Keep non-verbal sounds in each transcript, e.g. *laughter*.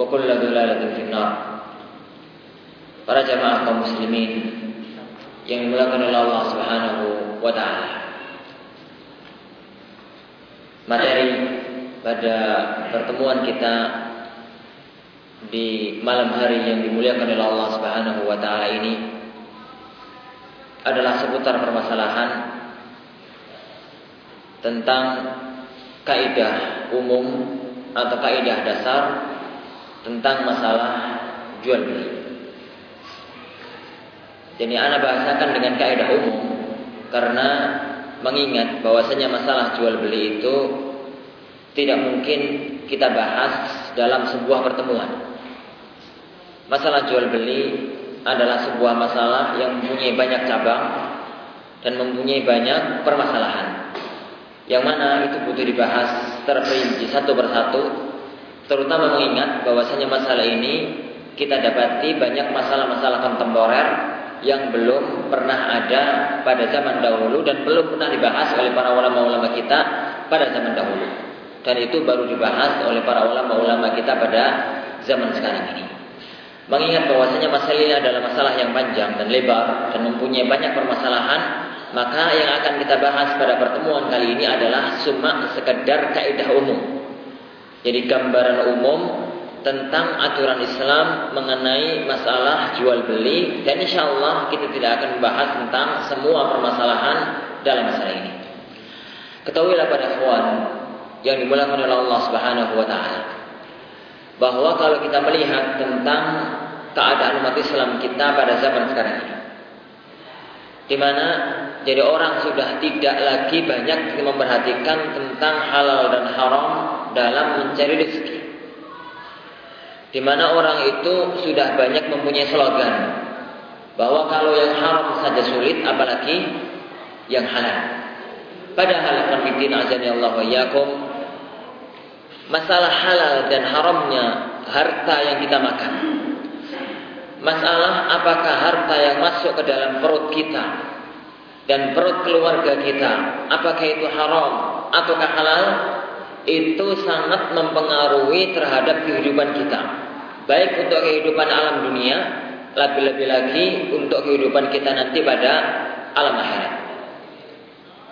Wa kullu dhalalatin finnar. Para jamaah kaum muslimin yang dimuliakan oleh Allah Subhanahu wa taala. Materi pada pertemuan kita di malam hari yang dimuliakan oleh Allah Subhanahu wa taala ini adalah seputar permasalahan tentang kaidah umum atau kaidah dasar tentang masalah jual beli. Jadi anak bahasakan dengan kaidah umum karena mengingat bahwasanya masalah jual beli itu tidak mungkin kita bahas dalam sebuah pertemuan. Masalah jual beli adalah sebuah masalah yang mempunyai banyak cabang dan mempunyai banyak permasalahan. Yang mana itu butuh dibahas terperinci satu persatu terutama mengingat bahwasanya masalah ini kita dapati banyak masalah-masalah kontemporer yang belum pernah ada pada zaman dahulu dan belum pernah dibahas oleh para ulama-ulama kita pada zaman dahulu. Dan itu baru dibahas oleh para ulama-ulama kita pada zaman sekarang ini. Mengingat bahwasanya masalah ini adalah masalah yang panjang dan lebar dan mempunyai banyak permasalahan, maka yang akan kita bahas pada pertemuan kali ini adalah cuma sekedar kaidah umum jadi gambaran umum tentang aturan Islam mengenai masalah jual beli dan insya Allah kita tidak akan membahas tentang semua permasalahan dalam masalah ini. Ketahuilah pada kawan yang dimulakan oleh Allah Subhanahu wa taala bahwa kalau kita melihat tentang keadaan umat Islam kita pada zaman sekarang ini di mana jadi orang sudah tidak lagi banyak memperhatikan tentang halal dan haram dalam mencari rezeki. Di mana orang itu sudah banyak mempunyai slogan bahwa kalau yang haram saja sulit apalagi yang halal. Padahal konfitin azani Allah wa masalah halal dan haramnya harta yang kita makan. Masalah apakah harta yang masuk ke dalam perut kita dan perut keluarga kita apakah itu haram ataukah halal itu sangat mempengaruhi terhadap kehidupan kita. Baik untuk kehidupan alam dunia, lebih-lebih lagi untuk kehidupan kita nanti pada alam akhirat.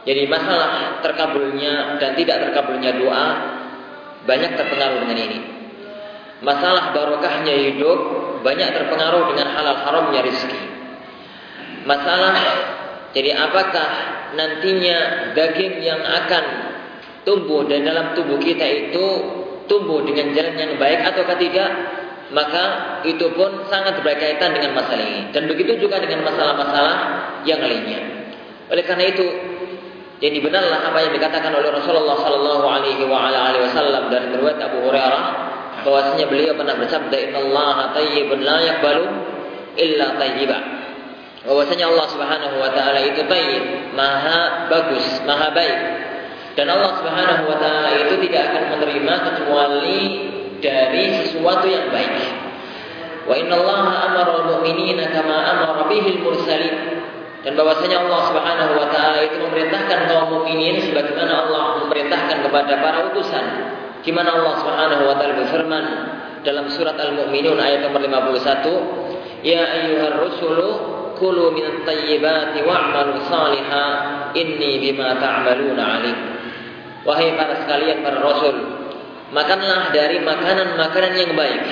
Jadi masalah terkabulnya dan tidak terkabulnya doa banyak terpengaruh dengan ini. Masalah barokahnya hidup banyak terpengaruh dengan halal haramnya rezeki. Masalah jadi apakah nantinya daging yang akan tumbuh dan dalam tubuh kita itu tumbuh dengan jalan yang baik atau tidak, maka itu pun sangat berkaitan dengan masalah ini. Dan begitu juga dengan masalah-masalah yang lainnya. Oleh karena itu, jadi benarlah apa yang dikatakan oleh Rasulullah Sallallahu Alaihi Wasallam dan riwayat Abu Hurairah bahwasanya beliau pernah bersabda Inna Allah tayyibun la yakbalu illa tayyiba bahwasanya Allah Subhanahu wa taala itu tayyib maha bagus maha baik dan Allah Subhanahu wa taala itu tidak akan menerima kecuali dari sesuatu yang baik. Wa inna Allah amara al-mu'minina kama amara bihil mursalin. dan bahwasanya Allah Subhanahu wa taala itu memerintahkan kaum mukminin sebagaimana Allah memerintahkan kepada para utusan. Di mana Allah Subhanahu wa taala berfirman dalam surat Al-Mu'minun ayat nomor 51, "Ya ayyuhar rusulu kulu min thayyibati wa'malu salihan inni bima ta'maluna alim." Wahai para sekalian para rasul, makanlah dari makanan-makanan yang baik.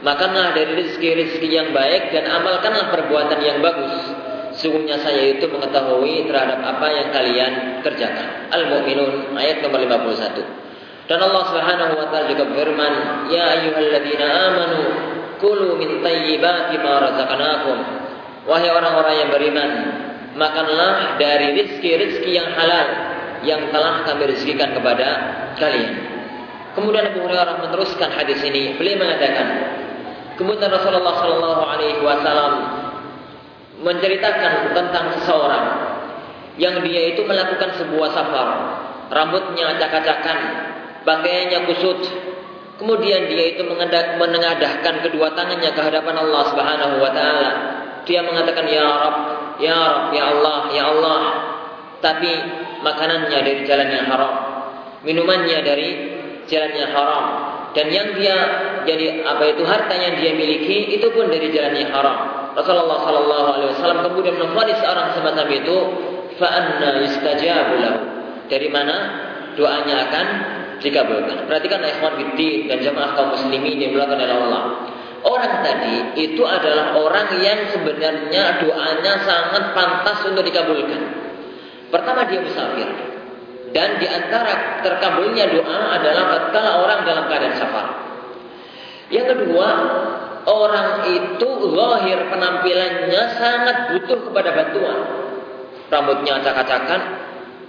Makanlah dari rezeki-rezeki yang baik dan amalkanlah perbuatan yang bagus Sungguhnya saya itu mengetahui terhadap apa yang kalian kerjakan. Al-Mu'minun ayat nomor 51. Dan Allah Subhanahu wa taala juga berfirman, "Ya ayyuhalladzina amanu kulu min thayyibati ma razaqnakum." Wahai orang-orang yang beriman, makanlah dari rezeki-rezeki yang halal yang telah kami rezekikan kepada kalian. Kemudian Abu Hurairah meneruskan hadis ini. Beliau mengatakan, kemudian Rasulullah Shallallahu Alaihi Wasallam menceritakan tentang seseorang yang dia itu melakukan sebuah safar, rambutnya acak-acakan, pakaiannya kusut, kemudian dia itu menengadahkan kedua tangannya ke hadapan Allah Subhanahu wa taala. Dia mengatakan ya Rabb, ya Rabb, ya Allah, ya Allah. Tapi makanannya dari jalan yang haram, minumannya dari jalan yang haram, dan yang dia jadi apa itu harta yang dia miliki itu pun dari jalan yang haram. Rasulullah Sallallahu Alaihi Wasallam kemudian memfonis seorang semacam itu, fa'anna yustajabu lahu. Dari mana doanya akan dikabulkan. Perhatikan ikhwan fiddin dan jamaah kaum muslimin yang melakukan oleh Allah. Orang tadi itu adalah orang yang sebenarnya doanya sangat pantas untuk dikabulkan. Pertama dia musafir. Dan di antara terkabulnya doa adalah tatkala orang dalam keadaan safar. Yang kedua, orang itu lahir penampilannya sangat butuh kepada bantuan. Rambutnya acak-acakan,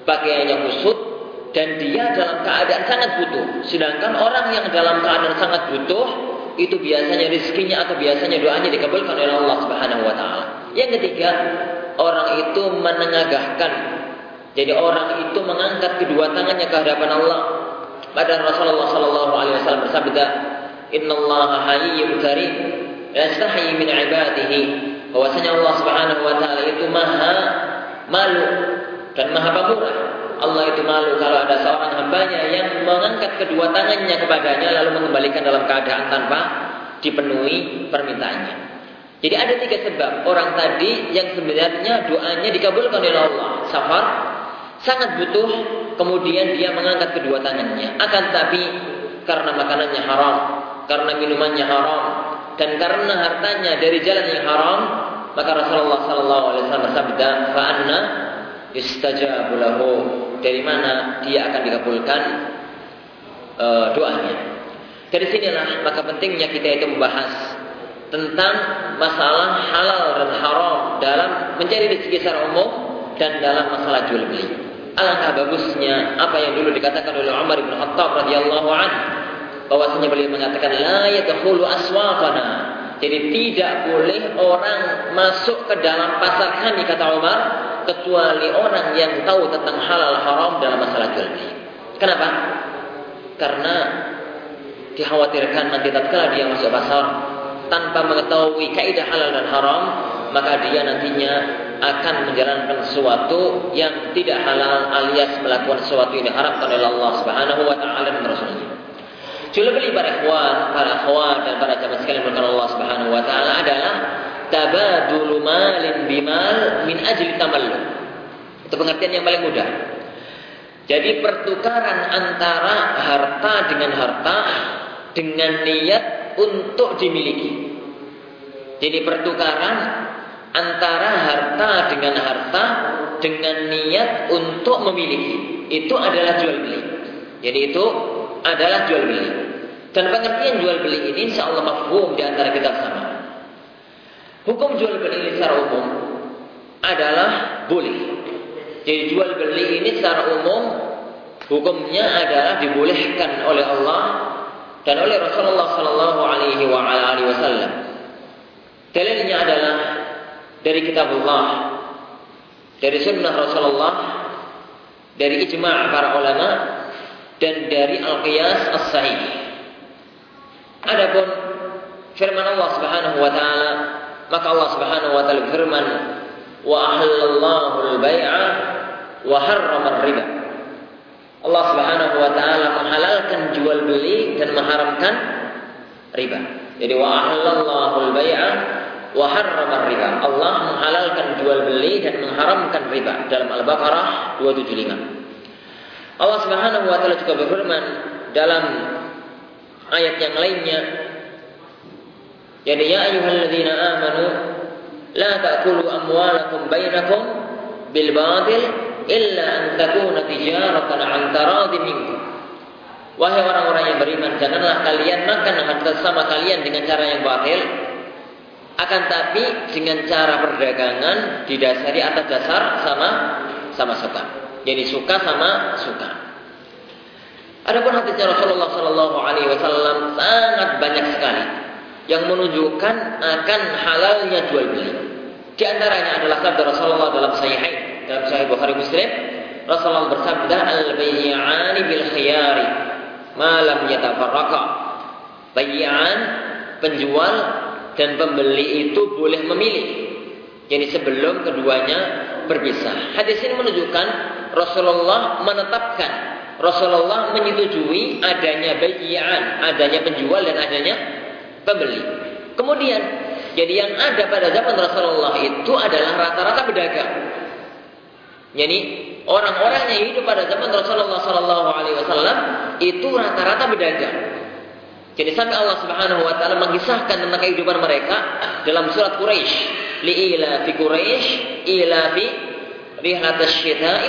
pakaiannya kusut, dan dia dalam keadaan sangat butuh. Sedangkan orang yang dalam keadaan sangat butuh, itu biasanya rezekinya atau biasanya doanya dikabulkan oleh Allah Subhanahu wa taala. Yang ketiga, orang itu menengagahkan. Jadi orang itu mengangkat kedua tangannya ke hadapan Allah. Padahal Rasulullah sallallahu alaihi wasallam bersabda, Inna Allah hayyun karim yastahi min ibadihi bahwasanya Allah Subhanahu wa taala itu maha malu dan maha pemurah Allah itu malu kalau ada seorang hambanya yang mengangkat kedua tangannya kepadanya lalu mengembalikan dalam keadaan tanpa dipenuhi permintaannya. Jadi ada tiga sebab orang tadi yang sebenarnya doanya dikabulkan oleh Allah. Safar sangat butuh, kemudian dia mengangkat kedua tangannya. Akan tapi karena makanannya haram, karena minumannya haram dan karena hartanya dari jalan yang haram maka Rasulullah sallallahu alaihi wasallam bersabda fa anna istajabu lahu dari mana dia akan dikabulkan uh, doanya dari sinilah maka pentingnya kita itu membahas tentang masalah halal dan haram dalam mencari rezeki secara umum dan dalam masalah jual beli. Alangkah bagusnya apa yang dulu dikatakan oleh Umar bin Khattab radhiyallahu anhu bahwasanya beliau mengatakan la yadkhulu aswaqana. Jadi tidak boleh orang masuk ke dalam pasar kami kata Umar kecuali orang yang tahu tentang halal haram dalam masalah jual beli. Kenapa? Karena dikhawatirkan nanti tatkala dia masuk pasar tanpa mengetahui kaidah halal dan haram, maka dia nantinya akan menjalankan sesuatu yang tidak halal alias melakukan sesuatu yang diharapkan oleh Allah Subhanahu wa taala dan Rasulnya. Jual para ikhwan, para akhwat dan para jamaah sekalian berkat Allah Subhanahu wa taala adalah tabadul malin bimal min ajli tamallu. Itu pengertian yang paling mudah. Jadi pertukaran antara harta dengan harta dengan niat untuk dimiliki. Jadi pertukaran antara harta dengan harta dengan niat untuk memiliki. Itu adalah jual beli. Jadi itu adalah jual beli. Dan pengertian jual beli ini insya Allah mafhum di antara kita sama. Hukum jual beli ini secara umum adalah boleh. Jadi jual beli ini secara umum hukumnya adalah dibolehkan oleh Allah dan oleh Rasulullah Sallallahu Alaihi Wasallam. Dalilnya adalah dari kitab Allah, dari sunnah Rasulullah, dari ijma' para ulama, dan dari al-qiyas as-sahih. Adapun firman Allah Subhanahu wa taala, maka Allah Subhanahu wa taala firman, wa ahallallahu al-bai'a wa harrama riba Allah Subhanahu wa taala menghalalkan jual beli dan mengharamkan riba. Jadi wa ahallallahu al-bai'a wa harrama riba. Allah menghalalkan jual beli dan mengharamkan riba dalam Al-Baqarah 275. Allah Subhanahu wa taala juga berfirman dalam ayat yang lainnya jadi ya ayyuhalladzina amanu la ta'kulu amwalakum bainakum bil batil illa an takuna tijaratan an taradhi minkum. Wahai orang-orang yang beriman, janganlah kalian makan harta sama kalian dengan cara yang batil. Akan tapi dengan cara perdagangan didasari atas dasar sama sama suka. Jadi suka sama suka. Adapun hadisnya Rasulullah Shallallahu Alaihi Wasallam sangat banyak sekali yang menunjukkan akan halalnya jual beli. Di antaranya adalah sabda Rasulullah dalam Sahihain, dalam Sahih Bukhari Muslim, Rasulullah bersabda al-bay'ani bil khiyari ma lam yatafarraqa. Bay'an penjual dan pembeli itu boleh memilih. Jadi sebelum keduanya berpisah. Hadis ini menunjukkan Rasulullah menetapkan Rasulullah menyetujui adanya bay'an, adanya penjual dan adanya pembeli. Kemudian jadi yang ada pada zaman Rasulullah itu adalah rata-rata pedagang. Jadi orang-orang yang hidup pada zaman Rasulullah Sallallahu Alaihi Wasallam itu rata-rata pedagang. Jadi sampai Allah Subhanahu Wa Taala mengisahkan tentang kehidupan mereka dalam surat Quraisy. Liila fi Quraisy ila fi rihat syita'i.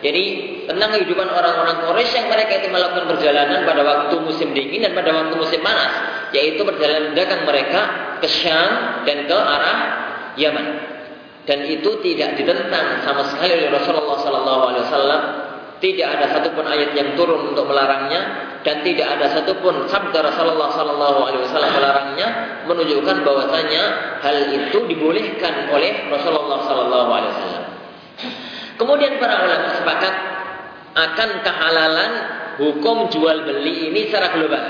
Jadi tentang kehidupan orang-orang Quraisy yang mereka itu melakukan perjalanan pada waktu musim dingin dan pada waktu musim panas, yaitu perjalanan dagang mereka ke Syam dan ke arah Yaman. Dan itu tidak ditentang sama sekali oleh Rasulullah Sallallahu Alaihi Wasallam. Tidak ada satupun ayat yang turun untuk melarangnya dan tidak ada satupun sabda Rasulullah Sallallahu Alaihi Wasallam melarangnya, menunjukkan bahwasanya hal itu dibolehkan oleh Rasulullah Sallallahu Alaihi Wasallam. Kemudian para ulama sepakat akan kehalalan hukum jual beli ini secara global.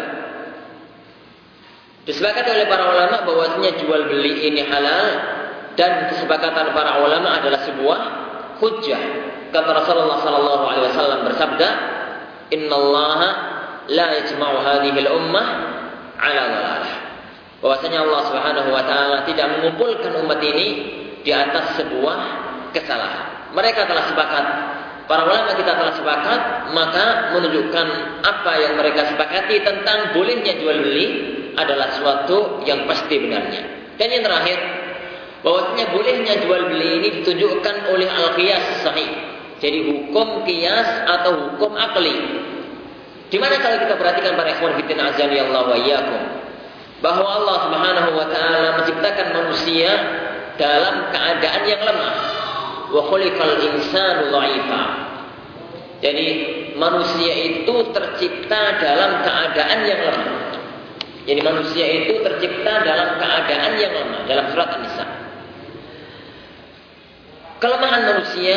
Disepakati oleh para ulama bahwasanya jual beli ini halal dan kesepakatan para ulama adalah sebuah hujjah. Kata Rasulullah sallallahu alaihi wasallam bersabda, "Innallaha la yajma'u hadhihi al-ummah 'ala dhalalah." Bahwasanya Allah Subhanahu wa taala tidak mengumpulkan umat ini di atas sebuah kesalahan. Mereka telah sepakat Para ulama kita telah sepakat, maka menunjukkan apa yang mereka sepakati tentang bolehnya jual beli adalah suatu yang pasti benarnya. Dan yang terakhir, bahwasanya bolehnya jual beli ini ditunjukkan oleh al-qiyas sahih. Jadi hukum qiyas atau hukum akli. Di mana kalau kita perhatikan para ikhwan fitin azani Allah wa iyyakum bahwa Allah Subhanahu wa taala menciptakan manusia dalam keadaan yang lemah. Wa khuliqal insanu dha'ifa. Jadi manusia itu tercipta dalam keadaan yang lemah. Jadi manusia itu tercipta dalam keadaan yang lemah dalam surat An-Nisa. Kelemahan manusia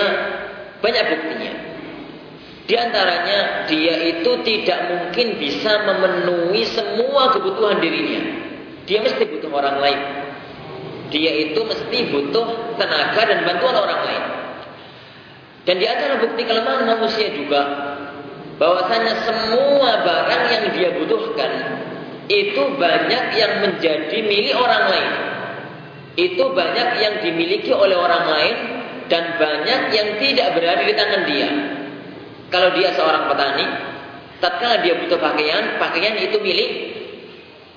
banyak buktinya. Di antaranya dia itu tidak mungkin bisa memenuhi semua kebutuhan dirinya. Dia mesti butuh orang lain. Dia itu mesti butuh tenaga dan bantuan orang lain. Dan di antara bukti kelemahan manusia juga bahwasanya semua barang yang dia butuhkan itu banyak yang menjadi milik orang lain. Itu banyak yang dimiliki oleh orang lain dan banyak yang tidak berada di tangan dia. Kalau dia seorang petani, tatkala dia butuh pakaian, pakaian itu milik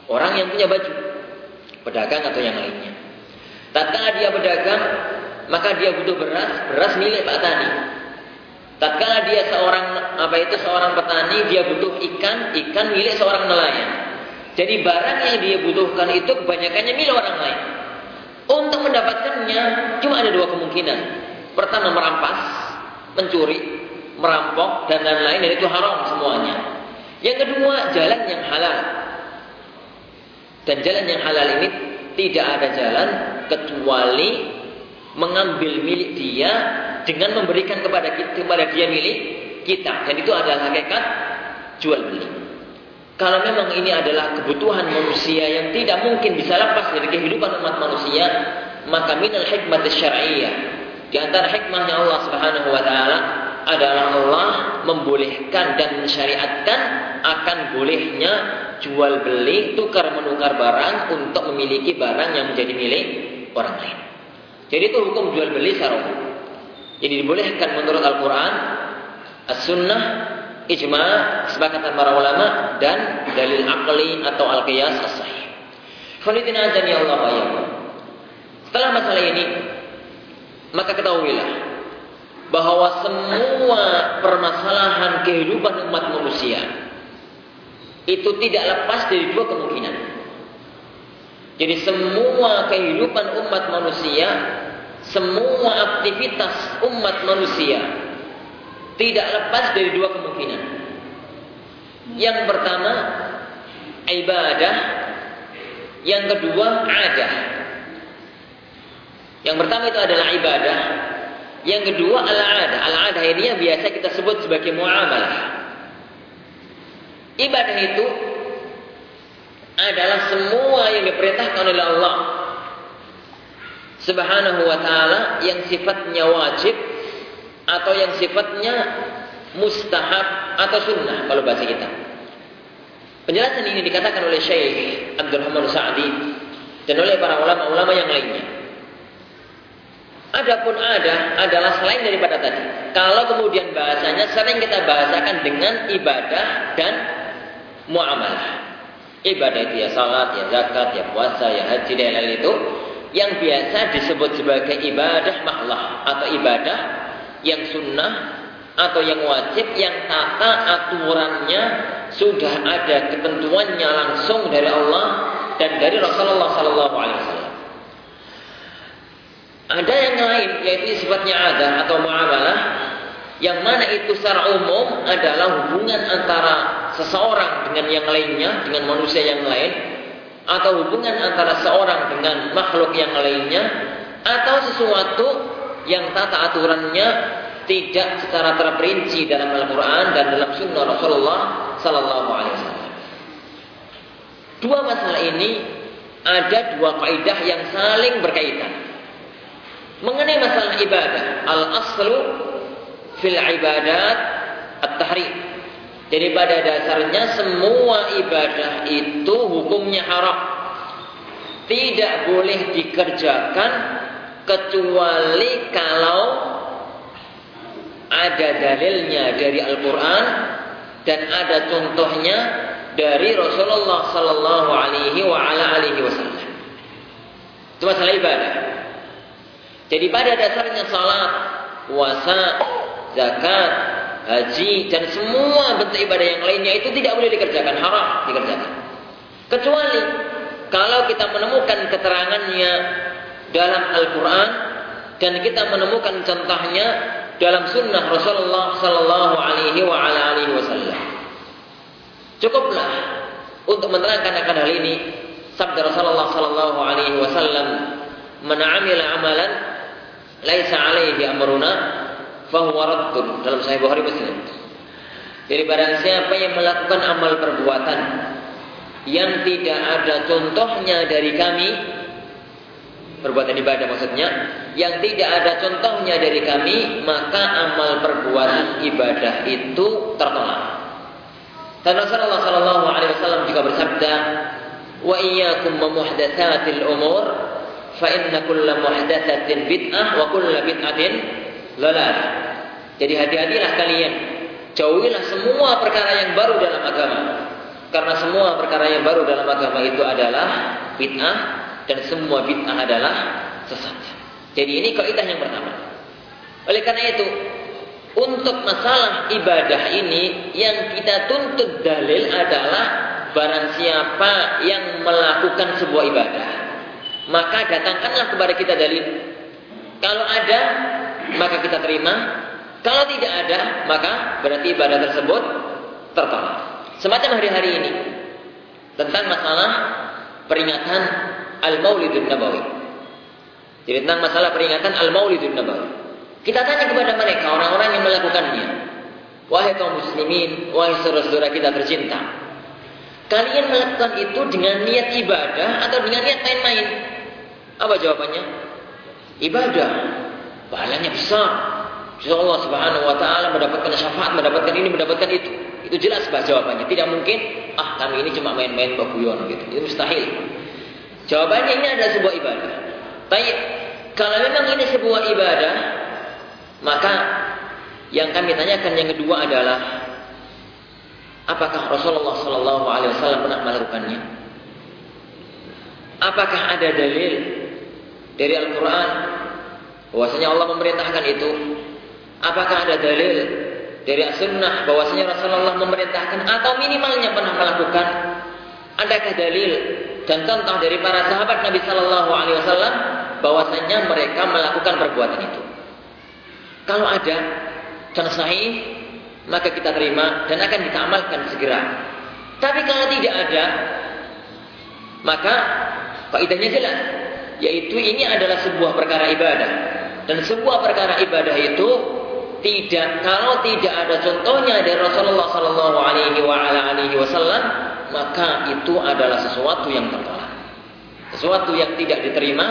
orang yang punya baju, pedagang atau yang lainnya. Tatkala dia berdagang, maka dia butuh beras, beras milik Pak Tani. Tatkala dia seorang apa itu seorang petani, dia butuh ikan, ikan milik seorang nelayan. Jadi barang yang dia butuhkan itu kebanyakannya milik orang lain. Untuk mendapatkannya cuma ada dua kemungkinan. Pertama merampas, mencuri, merampok dan lain-lain dan itu haram semuanya. Yang kedua jalan yang halal. Dan jalan yang halal ini tidak ada jalan kecuali mengambil milik dia dengan memberikan kepada kita, kepada dia milik kita. Dan itu adalah hakikat jual beli. Kalau memang ini adalah kebutuhan manusia yang tidak mungkin bisa lepas dari kehidupan umat manusia, maka minal hikmat syar'iyyah di antara hikmahnya Allah Subhanahu wa taala adalah Allah membolehkan dan mensyariatkan akan bolehnya jual beli tukar menukar barang untuk memiliki barang yang menjadi milik orang lain. Jadi itu hukum jual beli secara Jadi dibolehkan menurut Al-Quran, As-Sunnah, Ijma, kesepakatan para ulama dan dalil akli atau al-qiyas as-sahih. Azani Allah wa Setelah masalah ini, maka ketahuilah bahwa semua permasalahan kehidupan umat manusia itu tidak lepas dari dua kemungkinan. Jadi semua kehidupan umat manusia, semua aktivitas umat manusia tidak lepas dari dua kemungkinan. Yang pertama ibadah, yang kedua adah. Yang pertama itu adalah ibadah. Yang kedua al-adah. Al-adah ini yang biasa kita sebut sebagai muamalah. Ibadah itu adalah semua yang diperintahkan oleh Allah Subhanahu wa taala yang sifatnya wajib atau yang sifatnya mustahab atau sunnah kalau bahasa kita. Penjelasan ini dikatakan oleh Syekh Abdul Rahman Sa'di dan oleh para ulama-ulama yang lainnya. Adapun ada adalah selain daripada tadi. Kalau kemudian bahasanya sering kita bahasakan dengan ibadah dan muamalah. Ibadah itu ya salat, ya zakat, ya puasa, ya haji dan lain itu yang biasa disebut sebagai ibadah maklah atau ibadah yang sunnah atau yang wajib yang tata aturannya sudah ada ketentuannya langsung dari Allah dan dari Rasulullah Sallallahu Alaihi Wasallam. Ada yang lain yaitu sifatnya ada atau muamalah yang mana itu secara umum adalah hubungan antara seseorang dengan yang lainnya, dengan manusia yang lain, atau hubungan antara seorang dengan makhluk yang lainnya, atau sesuatu yang tata aturannya tidak secara terperinci dalam Al-Quran dan dalam Sunnah Rasulullah Sallallahu Alaihi Wasallam. Dua masalah ini ada dua kaidah yang saling berkaitan. Mengenai masalah ibadah, al-aslu fil ibadat at-tahrim. Jadi pada dasarnya semua ibadah itu hukumnya haram. Tidak boleh dikerjakan kecuali kalau ada dalilnya dari Al-Quran dan ada contohnya dari Rasulullah Sallallahu Alaihi Wasallam. Itu masalah ibadah. Jadi pada dasarnya salat, puasa, zakat, haji dan semua bentuk ibadah yang lainnya itu tidak boleh dikerjakan, haram dikerjakan. Kecuali kalau kita menemukan keterangannya dalam Al-Quran dan kita menemukan contohnya dalam sunnah Rasulullah Sallallahu Alaihi Wasallam. Cukuplah untuk menerangkan akan hal ini sabda Rasulullah Sallallahu Alaihi Wasallam, "Man amila amalan laisa alaihi amruna fahuwa raddun dalam sahih Bukhari Muslim. Jadi barang siapa yang melakukan amal perbuatan yang tidak ada contohnya dari kami perbuatan ibadah maksudnya yang tidak ada contohnya dari kami maka amal perbuatan ibadah itu tertolak. Dan Rasulullah Shallallahu Alaihi Wasallam juga bersabda, wa iyyakum muhdatsatil umur fa inna kulla muhdatsatin bid'ah wa kulla bid'atin lalal. Jadi hati-hatilah kalian. Jauhilah semua perkara yang baru dalam agama. Karena semua perkara yang baru dalam agama itu adalah bid'ah dan semua bid'ah adalah sesat. Jadi ini kaidah yang pertama. Oleh karena itu, untuk masalah ibadah ini yang kita tuntut dalil adalah barang siapa yang melakukan sebuah ibadah maka datangkanlah kepada kita dalil. Kalau ada, maka kita terima. Kalau tidak ada, maka berarti ibadah tersebut tertolak. Semacam hari-hari ini tentang masalah peringatan Al-Maulidun Nabawi. Jadi tentang masalah peringatan Al-Maulidun Nabawi. Kita tanya kepada mereka orang-orang yang melakukannya. Wahai kaum muslimin, wahai saudara-saudara kita tercinta. Kalian melakukan itu dengan niat ibadah atau dengan niat main-main? Apa jawabannya? ibadah. Pahalanya besar. Insya Allah Subhanahu wa taala mendapatkan syafaat, mendapatkan ini, mendapatkan itu. Itu jelas bah jawabannya. Tidak mungkin ah kami ini cuma main-main baguyon gitu. Itu mustahil. Jawabannya ini adalah sebuah ibadah. Tapi kalau memang ini sebuah ibadah, maka yang kami tanyakan yang kedua adalah apakah Rasulullah Shallallahu Alaihi Wasallam pernah melakukannya? Apakah ada dalil dari Al-Quran bahwasanya Allah memerintahkan itu? Apakah ada dalil dari As-Sunnah bahwasanya Rasulullah memerintahkan atau minimalnya pernah melakukan? Adakah dalil dan contoh dari para sahabat Nabi Shallallahu Alaihi Wasallam bahwasanya mereka melakukan perbuatan itu? Kalau ada dan sahih, maka kita terima dan akan kita amalkan segera. Tapi kalau tidak ada, maka faedahnya jelas, yaitu ini adalah sebuah perkara ibadah. Dan sebuah perkara ibadah itu tidak kalau tidak ada contohnya dari Rasulullah Sallallahu Alaihi Wasallam, maka itu adalah sesuatu yang tertolak, sesuatu yang tidak diterima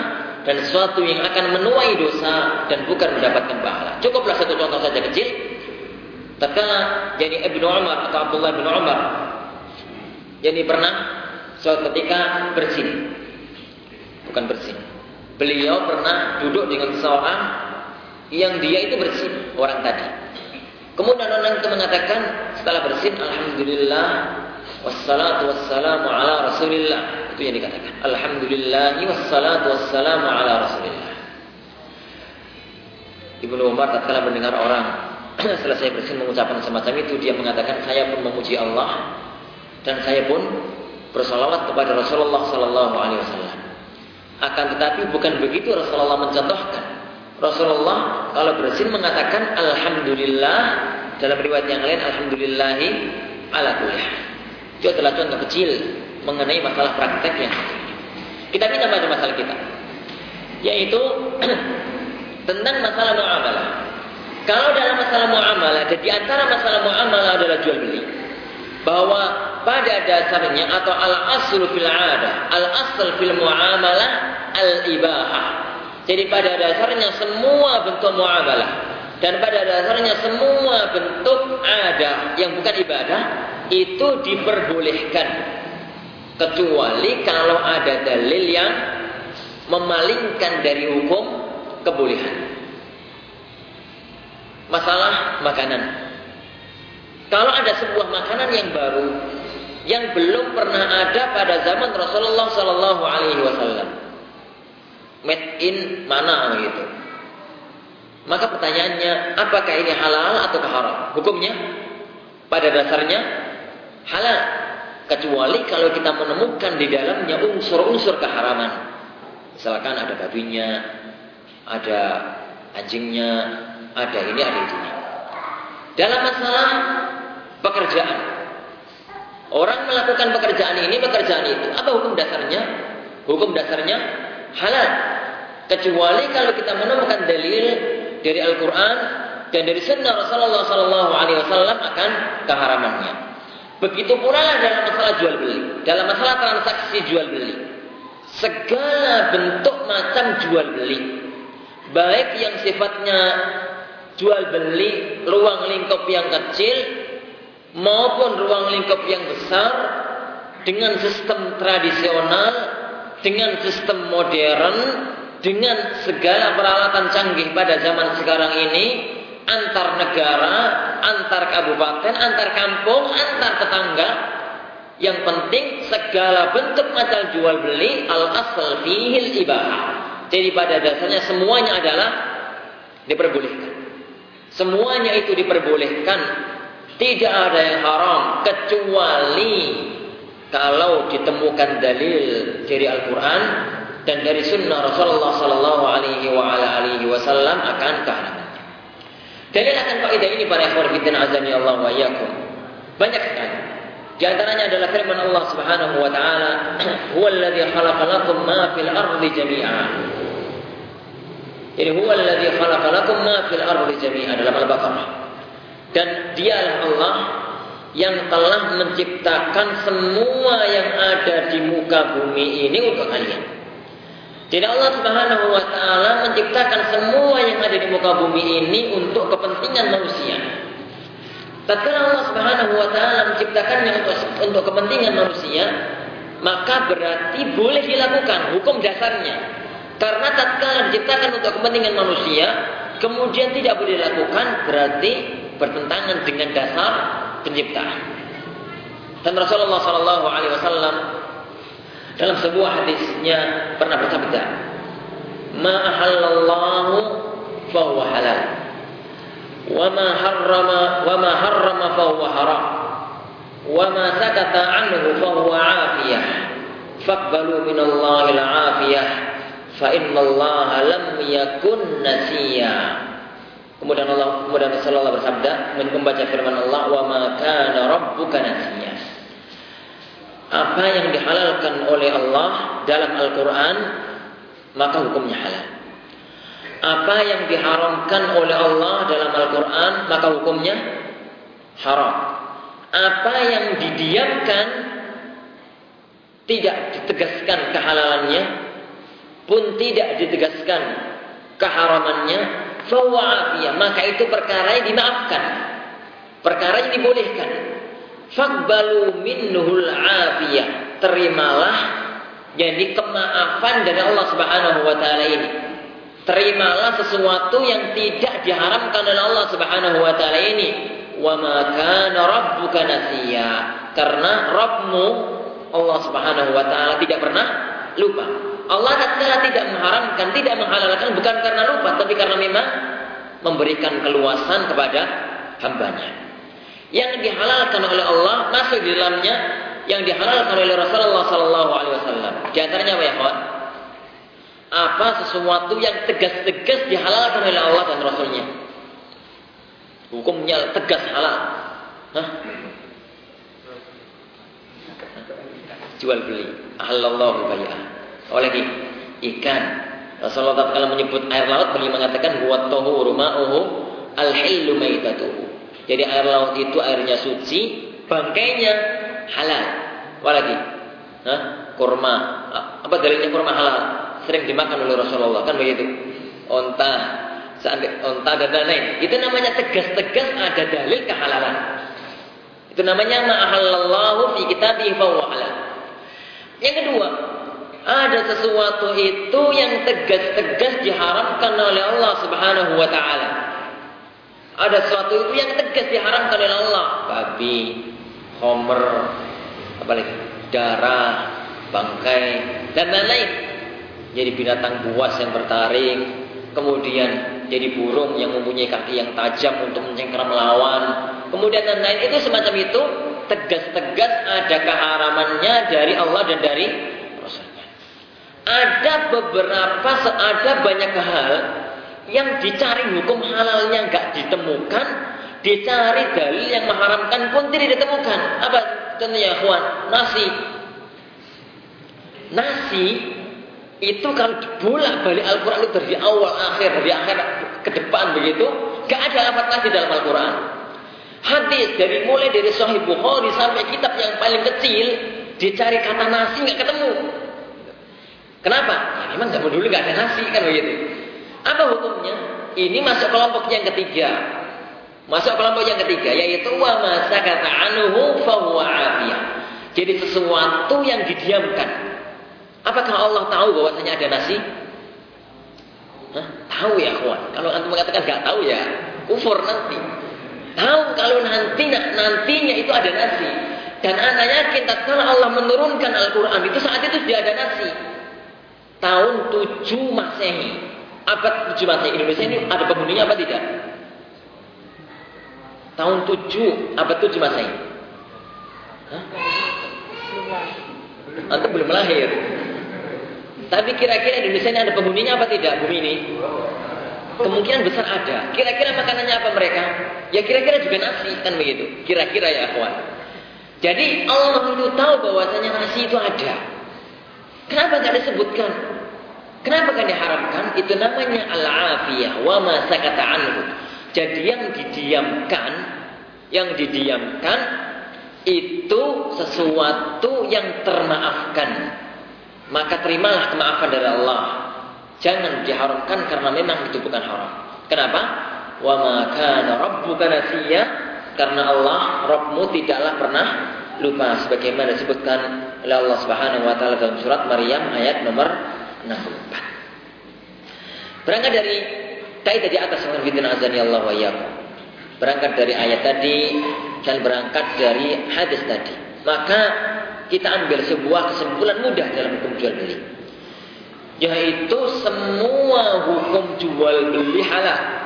dan sesuatu yang akan menuai dosa dan bukan mendapatkan pahala. Cukuplah satu contoh saja kecil. Tatkala jadi Ibnu Umar atau Abdullah bin Umar jadi pernah suatu ketika bersin. Bukan bersin. Beliau pernah duduk dengan seseorang yang dia itu bersin, orang tadi. Kemudian orang itu mengatakan setelah bersin, Alhamdulillah, wassalatu wassalamu ala rasulillah. Itu yang dikatakan. Alhamdulillah wassalatu wassalamu ala Rasulillah. Ibnu Umar tatkala mendengar orang *clears throat* selesai bersin mengucapkan semacam itu, dia mengatakan saya pun memuji Allah dan saya pun bersolawat kepada Rasulullah Sallallahu Alaihi Wasallam. Akan tetapi bukan begitu Rasulullah mencontohkan. Rasulullah kalau bersin mengatakan Alhamdulillah dalam riwayat yang lain Alhamdulillahi ala kulli. Itu adalah contoh kecil mengenai masalah praktek yang kita minta pada masalah kita. Yaitu *clears throat* tentang masalah muamalah. Kalau dalam masalah muamalah dan di antara masalah muamalah adalah jual beli. Bahwa pada dasarnya atau al aslu fil ada al asl fil muamalah al ibahah jadi pada dasarnya semua bentuk muamalah. Dan pada dasarnya semua bentuk ada yang bukan ibadah itu diperbolehkan kecuali kalau ada dalil yang memalingkan dari hukum kebolehan. Masalah makanan. Kalau ada sebuah makanan yang baru yang belum pernah ada pada zaman Rasulullah Sallallahu Alaihi Wasallam, made in mana gitu. Maka pertanyaannya, apakah ini halal atau haram? Hukumnya pada dasarnya halal kecuali kalau kita menemukan di dalamnya unsur-unsur keharaman. Misalkan ada babinya, ada anjingnya, ada ini, ada itu. Dalam masalah pekerjaan, orang melakukan pekerjaan ini, pekerjaan itu, apa hukum dasarnya? Hukum dasarnya halal. Kecuali kalau kita menemukan dalil dari Al-Quran dan dari Sunnah Rasulullah SAW akan keharamannya. Begitu pula dalam masalah jual beli, dalam masalah transaksi jual beli. Segala bentuk macam jual beli, baik yang sifatnya jual beli ruang lingkup yang kecil maupun ruang lingkup yang besar dengan sistem tradisional, dengan sistem modern, dengan segala peralatan canggih pada zaman sekarang ini antar negara, antar kabupaten, antar kampung, antar tetangga. Yang penting segala bentuk macam jual beli al asal fihil ibahah. Jadi pada dasarnya semuanya adalah diperbolehkan. Semuanya itu diperbolehkan. Tidak ada yang haram kecuali kalau ditemukan dalil dari Al-Quran dan dari Sunnah Rasulullah Sallallahu Alaihi Wasallam akan keharaman. Dalil akan kaidah ini para ikhwan fillah azani Allah wa iyyakum. Banyak sekali. Di antaranya adalah firman Allah Subhanahu wa taala, *clears throat* "Huwallazi khalaqa lakum ma fil ardi jami'a." Jadi huwallazi khalaqa lakum ma fil ardi jami'a dalam Al-Baqarah. Dan dialah Allah yang telah menciptakan semua yang ada di muka bumi ini untuk kalian. Jadi Allah Subhanahu wa taala menciptakan semua yang ada di muka bumi ini untuk kepentingan manusia. Tatkala Allah Subhanahu wa taala menciptakannya untuk untuk kepentingan manusia, maka berarti boleh dilakukan hukum dasarnya. Karena tatkala diciptakan untuk kepentingan manusia, kemudian tidak boleh dilakukan, berarti bertentangan dengan dasar penciptaan. Dan Rasulullah Shallallahu Alaihi Wasallam dalam sebuah hadisnya pernah bersabda, "Ma ahallallahu fahuwa halal, wa ma harrama wa ma harrama fahuwa haram, wa ma sakata anhu fahuwa afiyah." Faqbalu min Allahil afiyah fa inna lam yakun nasiya. Kemudian Allah kemudian Rasulullah bersabda membaca firman Allah wa ma kana rabbuka nasiya. Apa yang dihalalkan oleh Allah dalam Al-Qur'an maka hukumnya halal. Apa yang diharamkan oleh Allah dalam Al-Qur'an maka hukumnya haram. Apa yang didiamkan tidak ditegaskan kehalalannya pun tidak ditegaskan keharamannya maka itu perkara yang dimaafkan perkara yang dibolehkan faqbalu minnuhul afiyah. Terimalah jadi kemaafan dari Allah Subhanahu wa taala ini. Terimalah sesuatu yang tidak diharamkan oleh Allah Subhanahu wa taala ini. Wa ma kana rabbuka nasiya. Karena Rabbmu Allah Subhanahu wa taala tidak pernah lupa. Allah tatkala tidak mengharamkan, tidak menghalalkan bukan karena lupa, tapi karena memang memberikan keluasan kepada hambanya. Yang dihalalkan oleh Allah masuk di dalamnya yang dihalalkan oleh Rasulullah Sallallahu Alaihi Wasallam. Di antaranya apa ya, kawan? Apa sesuatu yang tegas-tegas dihalalkan oleh Allah dan Rasulnya? Hukumnya tegas halal. Hah? Jual beli. Halallahu bayah. Oh lagi ikan. Rasulullah kalau menyebut air laut beliau mengatakan huwa tahuru ma'uhu al-hillu maitatuhu. Jadi air laut itu airnya suci, bangkainya halal. Apa lagi? Hah? Kurma. Apa dalilnya kurma halal? Sering dimakan oleh Rasulullah kan begitu. Onta, onta dan lain-lain. Itu namanya tegas-tegas ada dalil kehalalan. Itu namanya ma'ahallallahu fi kitabihi fa halal. Yang kedua, ada sesuatu itu yang tegas-tegas diharamkan oleh Allah Subhanahu wa taala. Ada sesuatu itu yang tegas diharamkan oleh Allah, babi, homer, apalagi darah, bangkai dan lain-lain. Jadi binatang buas yang bertaring, kemudian jadi burung yang mempunyai kaki yang tajam untuk mencengkeram melawan, kemudian dan lain itu semacam itu. Tegas-tegas ada keharamannya dari Allah dan dari ada beberapa, ada banyak hal yang dicari hukum halalnya nggak ditemukan, dicari dalil yang mengharamkan pun tidak ditemukan. Apa contohnya, Juan? Nasi. Nasi itu kalau bolak balik Al-Quran itu dari awal akhir, dari akhir ke depan begitu, nggak ada lafaz nasi dalam Al-Quran. Hadis dari mulai dari Sahih Bukhari sampai kitab yang paling kecil, dicari kata nasi nggak ketemu. Kenapa? Ya, memang zaman dulu nggak ada nasi kan begitu. Apa hukumnya? Ini masuk kelompok yang ketiga. Masuk kelompok yang ketiga yaitu wa masa kata anuhu fahuwa afiyah. Jadi sesuatu yang didiamkan. Apakah Allah tahu bahwasanya ada nasi? Hah? Tahu ya kawan. Kalau antum mengatakan nggak tahu ya kufur nanti. Tahu kalau nanti nantinya itu ada nasi. Dan anak yakin tatkala Allah menurunkan Al-Quran itu saat itu sudah ada nasi tahun 7 Masehi. Abad 7 Masehi Indonesia ini ada penghuninya apa tidak? Tahun 7 abad 7 Masehi. Hah? Anda belum lahir. Tapi kira-kira Indonesia ini ada penghuninya apa tidak bumi ini? Kemungkinan besar ada. Kira-kira makanannya apa mereka? Ya kira-kira juga nasi kan begitu. Kira-kira ya kawan. Jadi Allah itu tahu bahwasanya nasi itu ada. Kenapa nggak disebutkan? Kenapa kan diharamkan? Itu namanya al-afiyah wa ma sakata anhu. Jadi yang didiamkan, yang didiamkan itu sesuatu yang termaafkan. Maka terimalah kemaafan dari Allah. Jangan diharamkan karena memang itu bukan haram. Kenapa? Wa ma kana rabbuka nasiya karena Allah Rabbmu tidaklah pernah lupa sebagaimana disebutkan oleh Allah Subhanahu wa taala dalam surat Maryam ayat nomor 64. Berangkat dari kaidah di atas dengan fitnah azani Allah wa. Berangkat dari ayat tadi dan berangkat dari hadis tadi. Maka kita ambil sebuah kesimpulan mudah dalam hukum jual beli. Yaitu semua hukum jual beli halal.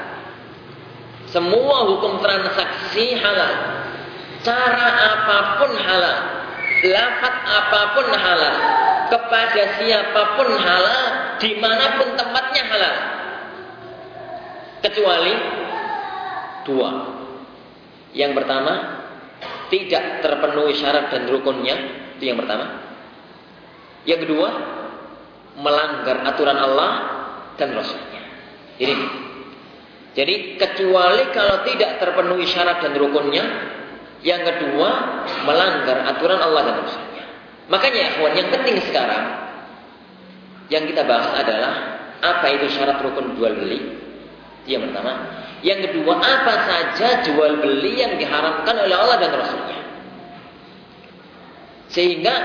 Semua hukum transaksi halal. Cara apa pun halal. Lafat apa pun halal. Kepada siapa pun halal. Di mana pun tempatnya halal. Kecuali dua. Yang pertama, tidak terpenuhi syarat dan rukunnya. Itu yang pertama. Yang kedua, melanggar aturan Allah dan Rasulnya. Ini. Jadi kecuali kalau tidak terpenuhi syarat dan rukunnya, yang kedua, melanggar aturan Allah dan Rasulnya. Makanya, kawan, yang penting sekarang yang kita bahas adalah apa itu syarat rukun jual beli. Itu yang pertama. Yang kedua, apa saja jual beli yang diharamkan oleh Allah dan Rasulnya. Sehingga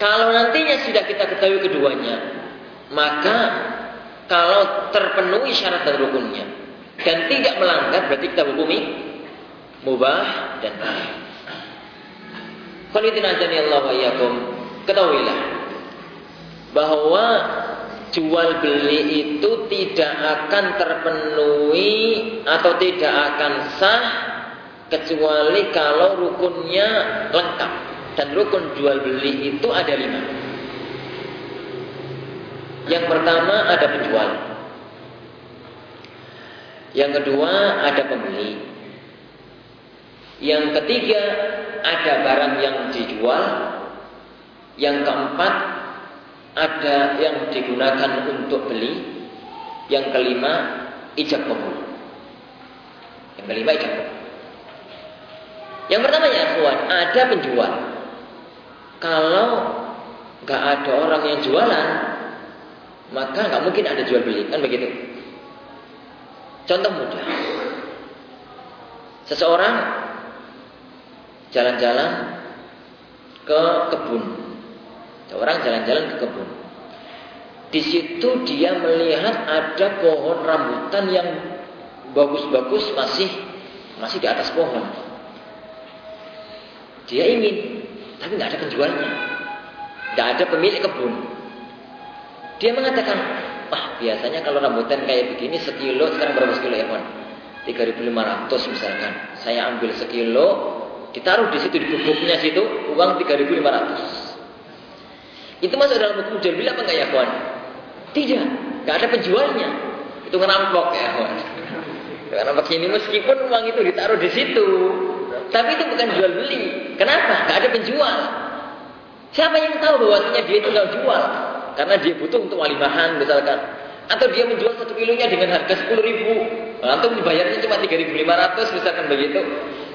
kalau nantinya sudah kita ketahui keduanya, maka kalau terpenuhi syarat dan rukunnya dan tidak melanggar berarti kita hukumi mubah dan baik. Azani Allah wa iyyakum. Ketahuilah bahwa jual beli itu tidak akan terpenuhi atau tidak akan sah kecuali kalau rukunnya lengkap. Dan rukun jual beli itu ada lima. Yang pertama ada penjual. Yang kedua ada pembeli. Yang ketiga ada barang yang dijual. Yang keempat ada yang digunakan untuk beli. Yang kelima ijab kabul. Yang kelima ijab kabul. Yang pertama ya kawan, ada penjual. Kalau nggak ada orang yang jualan, maka nggak mungkin ada jual beli, kan begitu? Contoh mudah. Seseorang jalan-jalan ke kebun. Seorang jalan-jalan ke kebun. Di situ dia melihat ada pohon rambutan yang bagus-bagus masih masih di atas pohon. Dia ingin, tapi nggak ada penjualnya. Nggak ada pemilik kebun. Dia mengatakan, wah biasanya kalau rambutan kayak begini sekilo, sekarang berapa sekilo ya kawan? 3.500 misalkan. Saya ambil sekilo, ditaruh di situ di bubuknya situ, uang 3.500. Itu masuk dalam hukum jual beli apa enggak ya kawan? Tidak, nggak ada penjualnya. Itu ngerampok ya kawan. Karena begini meskipun uang itu ditaruh di situ, tapi itu bukan jual beli. Kenapa? Gak ada penjual. Siapa yang tahu bahwasanya dia itu nggak jual? Karena dia butuh untuk walimahan misalkan. Atau dia menjual satu kilonya dengan harga sepuluh ribu. Atau dibayarnya cuma tiga ribu lima ratus misalkan begitu.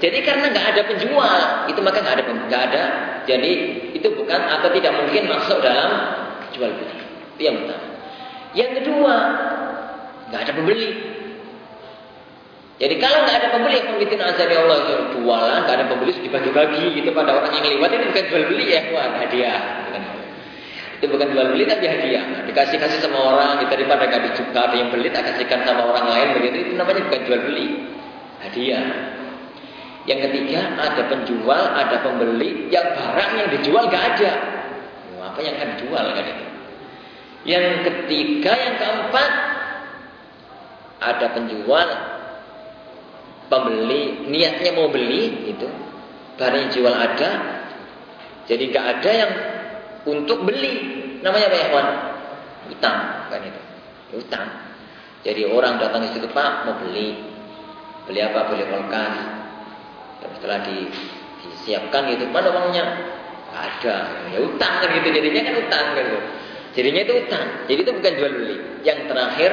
Jadi karena nggak ada penjual, itu maka nggak ada nggak ada. Jadi itu bukan atau tidak mungkin masuk dalam jual beli. Itu yang pertama. Yang kedua, nggak ada pembeli. Jadi kalau nggak ada pembeli yang pemitin azari Allah itu jualan, nggak ada pembeli dibagi-bagi gitu pada orang yang lewat itu bukan jual beli ya, kawan hadiah. Itu bukan jual beli tapi hadiah. Dikasih kasih sama orang, kita daripada nggak dijual ada yang beli, tak kasihkan sama orang lain begitu. Itu namanya bukan jual beli, hadiah. Yang ketiga ada penjual, ada pembeli, yang barang yang dijual nggak ada. apa yang akan dijual kan itu? Yang ketiga, yang keempat ada penjual, pembeli niatnya mau beli itu barang yang jual ada jadi nggak ada yang untuk beli. Namanya apa ya kawan utang kan itu utang jadi orang datang ke situ pak mau beli. Beli apa? Beli kulkas setelah di, disiapkan gitu mana uangnya? Ada. Ya utang kan gitu. Jadinya kan utang kan gitu. Jadinya itu utang jadi itu bukan jual beli. Yang terakhir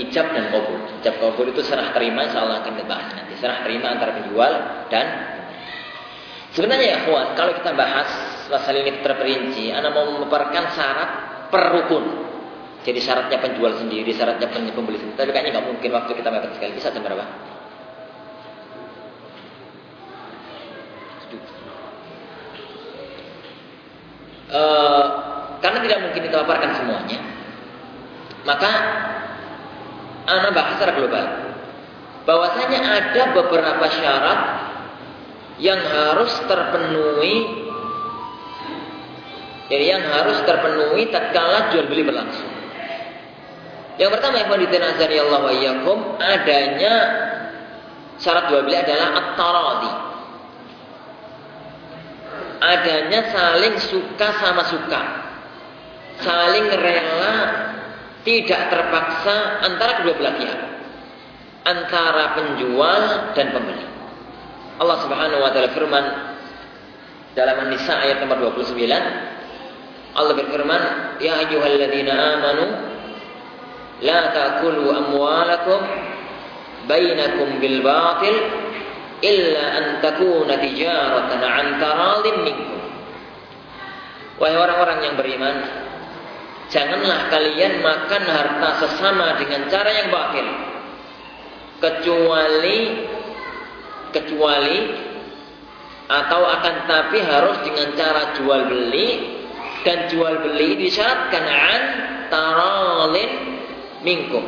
ijab dan kabul. Ijab kabul itu serah terima insyaallah akan dibahas nanti. Serah terima antara penjual dan Sebenarnya ya kawan, kalau kita bahas masalah ini terperinci, Anda mau memaparkan syarat per rukun. Jadi syaratnya penjual sendiri, syaratnya pembeli sendiri. Tapi kayaknya nggak mungkin waktu kita mepet sekali. Bisa jam berapa? Uh, karena tidak mungkin ditawarkan semuanya, maka anak bahas secara global. Bahwasanya ada beberapa syarat yang harus terpenuhi yang harus terpenuhi tatkala jual beli berlangsung. Yang pertama yang azani Allah wa iyyakum adanya syarat jual beli adalah at-taradi. Adanya saling suka sama suka. Saling rela tidak terpaksa antara kedua belah pihak. Antara penjual dan pembeli. Allah Subhanahu wa taala firman dalam An-Nisa ayat nomor 29 Allah berfirman ya ayyuhalladzina amanu la ta'kulu amwalakum bainakum bil batil illa an takuna tijaratan an taradin minkum. Wahai orang-orang yang beriman Janganlah kalian makan harta sesama dengan cara yang batil Kecuali Kecuali Atau akan tapi harus dengan cara jual beli Dan jual beli disyaratkan an taralin minkum.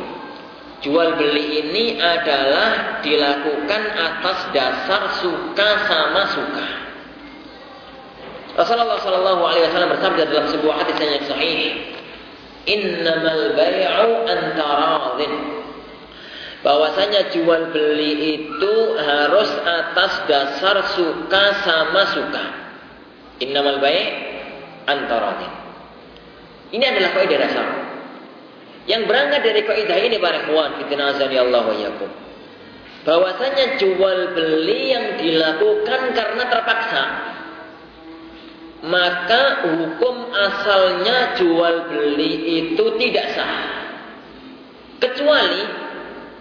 Jual beli ini adalah dilakukan atas dasar suka sama suka. Rasulullah Shallallahu Alaihi Wasallam bersabda dalam sebuah hadis yang sahih, Innamal bay'u antaradin. Bahwasanya jual beli itu harus atas dasar suka sama suka. Innamal bay' antaradin. Ini adalah kaidah dasar. Yang berangkat dari kaidah ini para ikhwan azani Allah wa yakum. Bahwasanya jual beli yang dilakukan karena terpaksa. Maka hukum asalnya jual beli itu tidak sah. Kecuali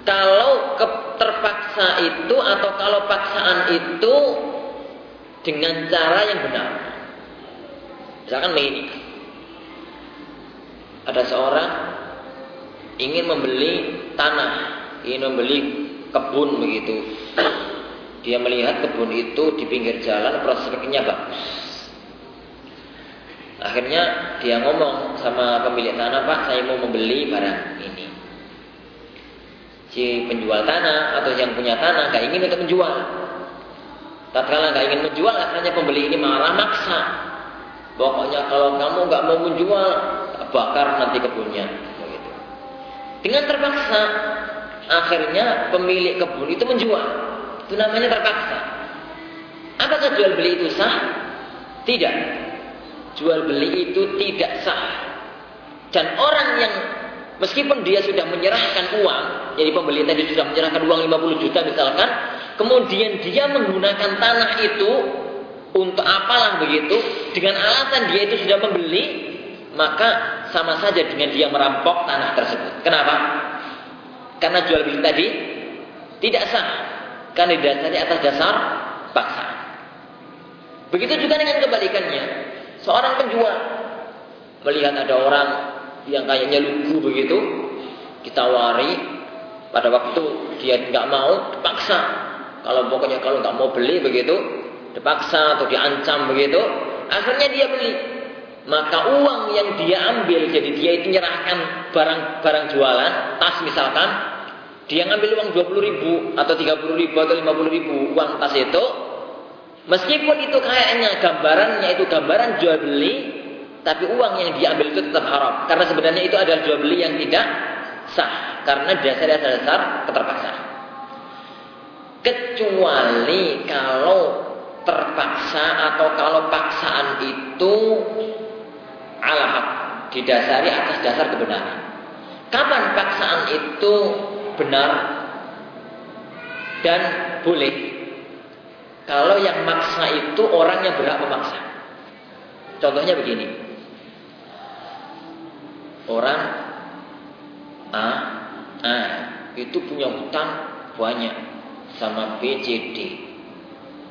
kalau terpaksa itu atau kalau paksaan itu dengan cara yang benar. Misalkan begini. Ada seorang ingin membeli tanah, ingin membeli kebun begitu. Dia melihat kebun itu di pinggir jalan prospeknya bagus. Akhirnya dia ngomong sama pemilik tanah, Pak, saya mau membeli barang ini. Si penjual tanah atau yang punya tanah gak ingin untuk menjual. Tatkala gak ingin menjual, akhirnya pembeli ini marah maksa. Pokoknya kalau kamu gak mau menjual, bakar nanti kebunnya. Dengan terpaksa, akhirnya pemilik kebun itu menjual. Itu namanya terpaksa. Apakah jual beli itu sah? Tidak. Jual beli itu tidak sah. Dan orang yang meskipun dia sudah menyerahkan uang, jadi pembeli tadi sudah menyerahkan uang 50 juta misalkan, kemudian dia menggunakan tanah itu untuk apalah begitu, dengan alasan dia itu sudah membeli, maka sama saja dengan dia merampok tanah tersebut. Kenapa? Karena jual beli tadi tidak sah. Karena didasari atas dasar paksa. Begitu juga dengan kebalikannya. Seorang penjual melihat ada orang yang kayaknya lugu begitu, ditawari pada waktu dia nggak mau, dipaksa. Kalau pokoknya kalau nggak mau beli begitu, dipaksa atau diancam begitu, akhirnya dia beli. Maka uang yang dia ambil jadi dia itu menyerahkan barang-barang jualan tas misalkan dia ngambil uang 20 ribu atau 30 ribu atau 50 ribu uang tas itu. Meskipun itu kayaknya gambarannya itu gambaran jual beli tapi uang yang diambil itu tetap haram. Karena sebenarnya itu adalah jual beli yang tidak sah. Karena dasar-dasar keterpaksaan kecuali kalau terpaksa atau kalau paksaan itu ala hak didasari atas dasar kebenaran. Kapan paksaan itu benar dan boleh? Kalau yang maksa itu orang yang berhak memaksa. Contohnya begini. Orang A, A itu punya hutang banyak sama B, C, D.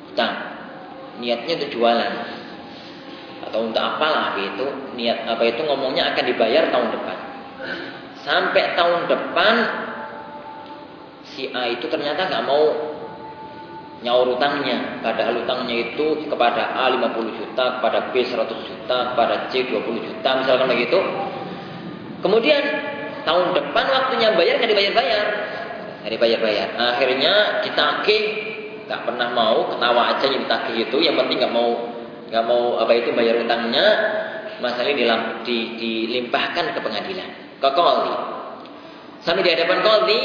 Hutang. Niatnya untuk jualan atau untuk apalah itu niat apa itu ngomongnya akan dibayar tahun depan. Sampai tahun depan si A itu ternyata nggak mau nyaur utangnya. Padahal utangnya itu kepada A 50 juta, kepada B 100 juta, kepada C 20 juta, misalkan begitu. Kemudian tahun depan waktunya bayar nggak dibayar-bayar. Nggak dibayar-bayar. Akhirnya ditagih, nggak pernah mau, ketawa aja yang ditagih itu. Yang penting nggak mau nggak mau apa itu bayar utangnya. Masalah ini di, dilimpahkan ke pengadilan, ke koli. Sampai di hadapan koli,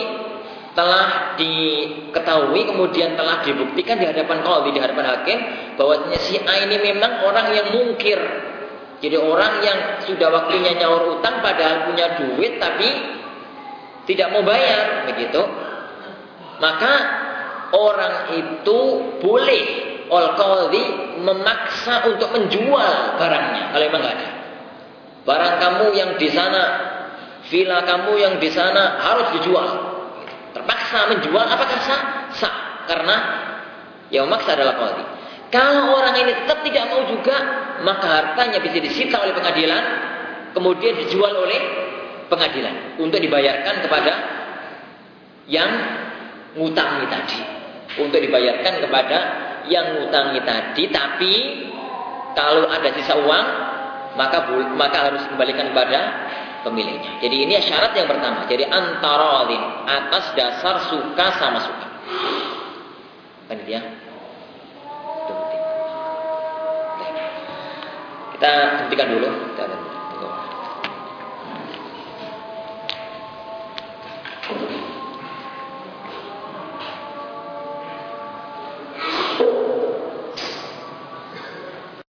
telah diketahui kemudian telah dibuktikan di hadapan kodi di hadapan hakim bahwasanya si A ini memang orang yang mungkir. Jadi orang yang sudah waktunya nyaur utang padahal punya duit tapi tidak mau bayar begitu. Maka orang itu boleh ol kodi memaksa untuk menjual barangnya kalau memang ada. Barang kamu yang di sana, villa kamu yang di sana harus dijual terpaksa menjual apakah sah? Sah. Karena yang memaksa adalah qadhi. Kalau orang ini tetap tidak mau juga, maka hartanya bisa disita oleh pengadilan, kemudian dijual oleh pengadilan untuk dibayarkan kepada yang ngutangi tadi untuk dibayarkan kepada yang ngutangi tadi tapi kalau ada sisa uang maka maka harus kembalikan kepada pemiliknya. Jadi ini syarat yang pertama. Jadi antara alim atas dasar suka sama suka. Gitu ya? Panitia. Kita hentikan dulu. Kita hentikan.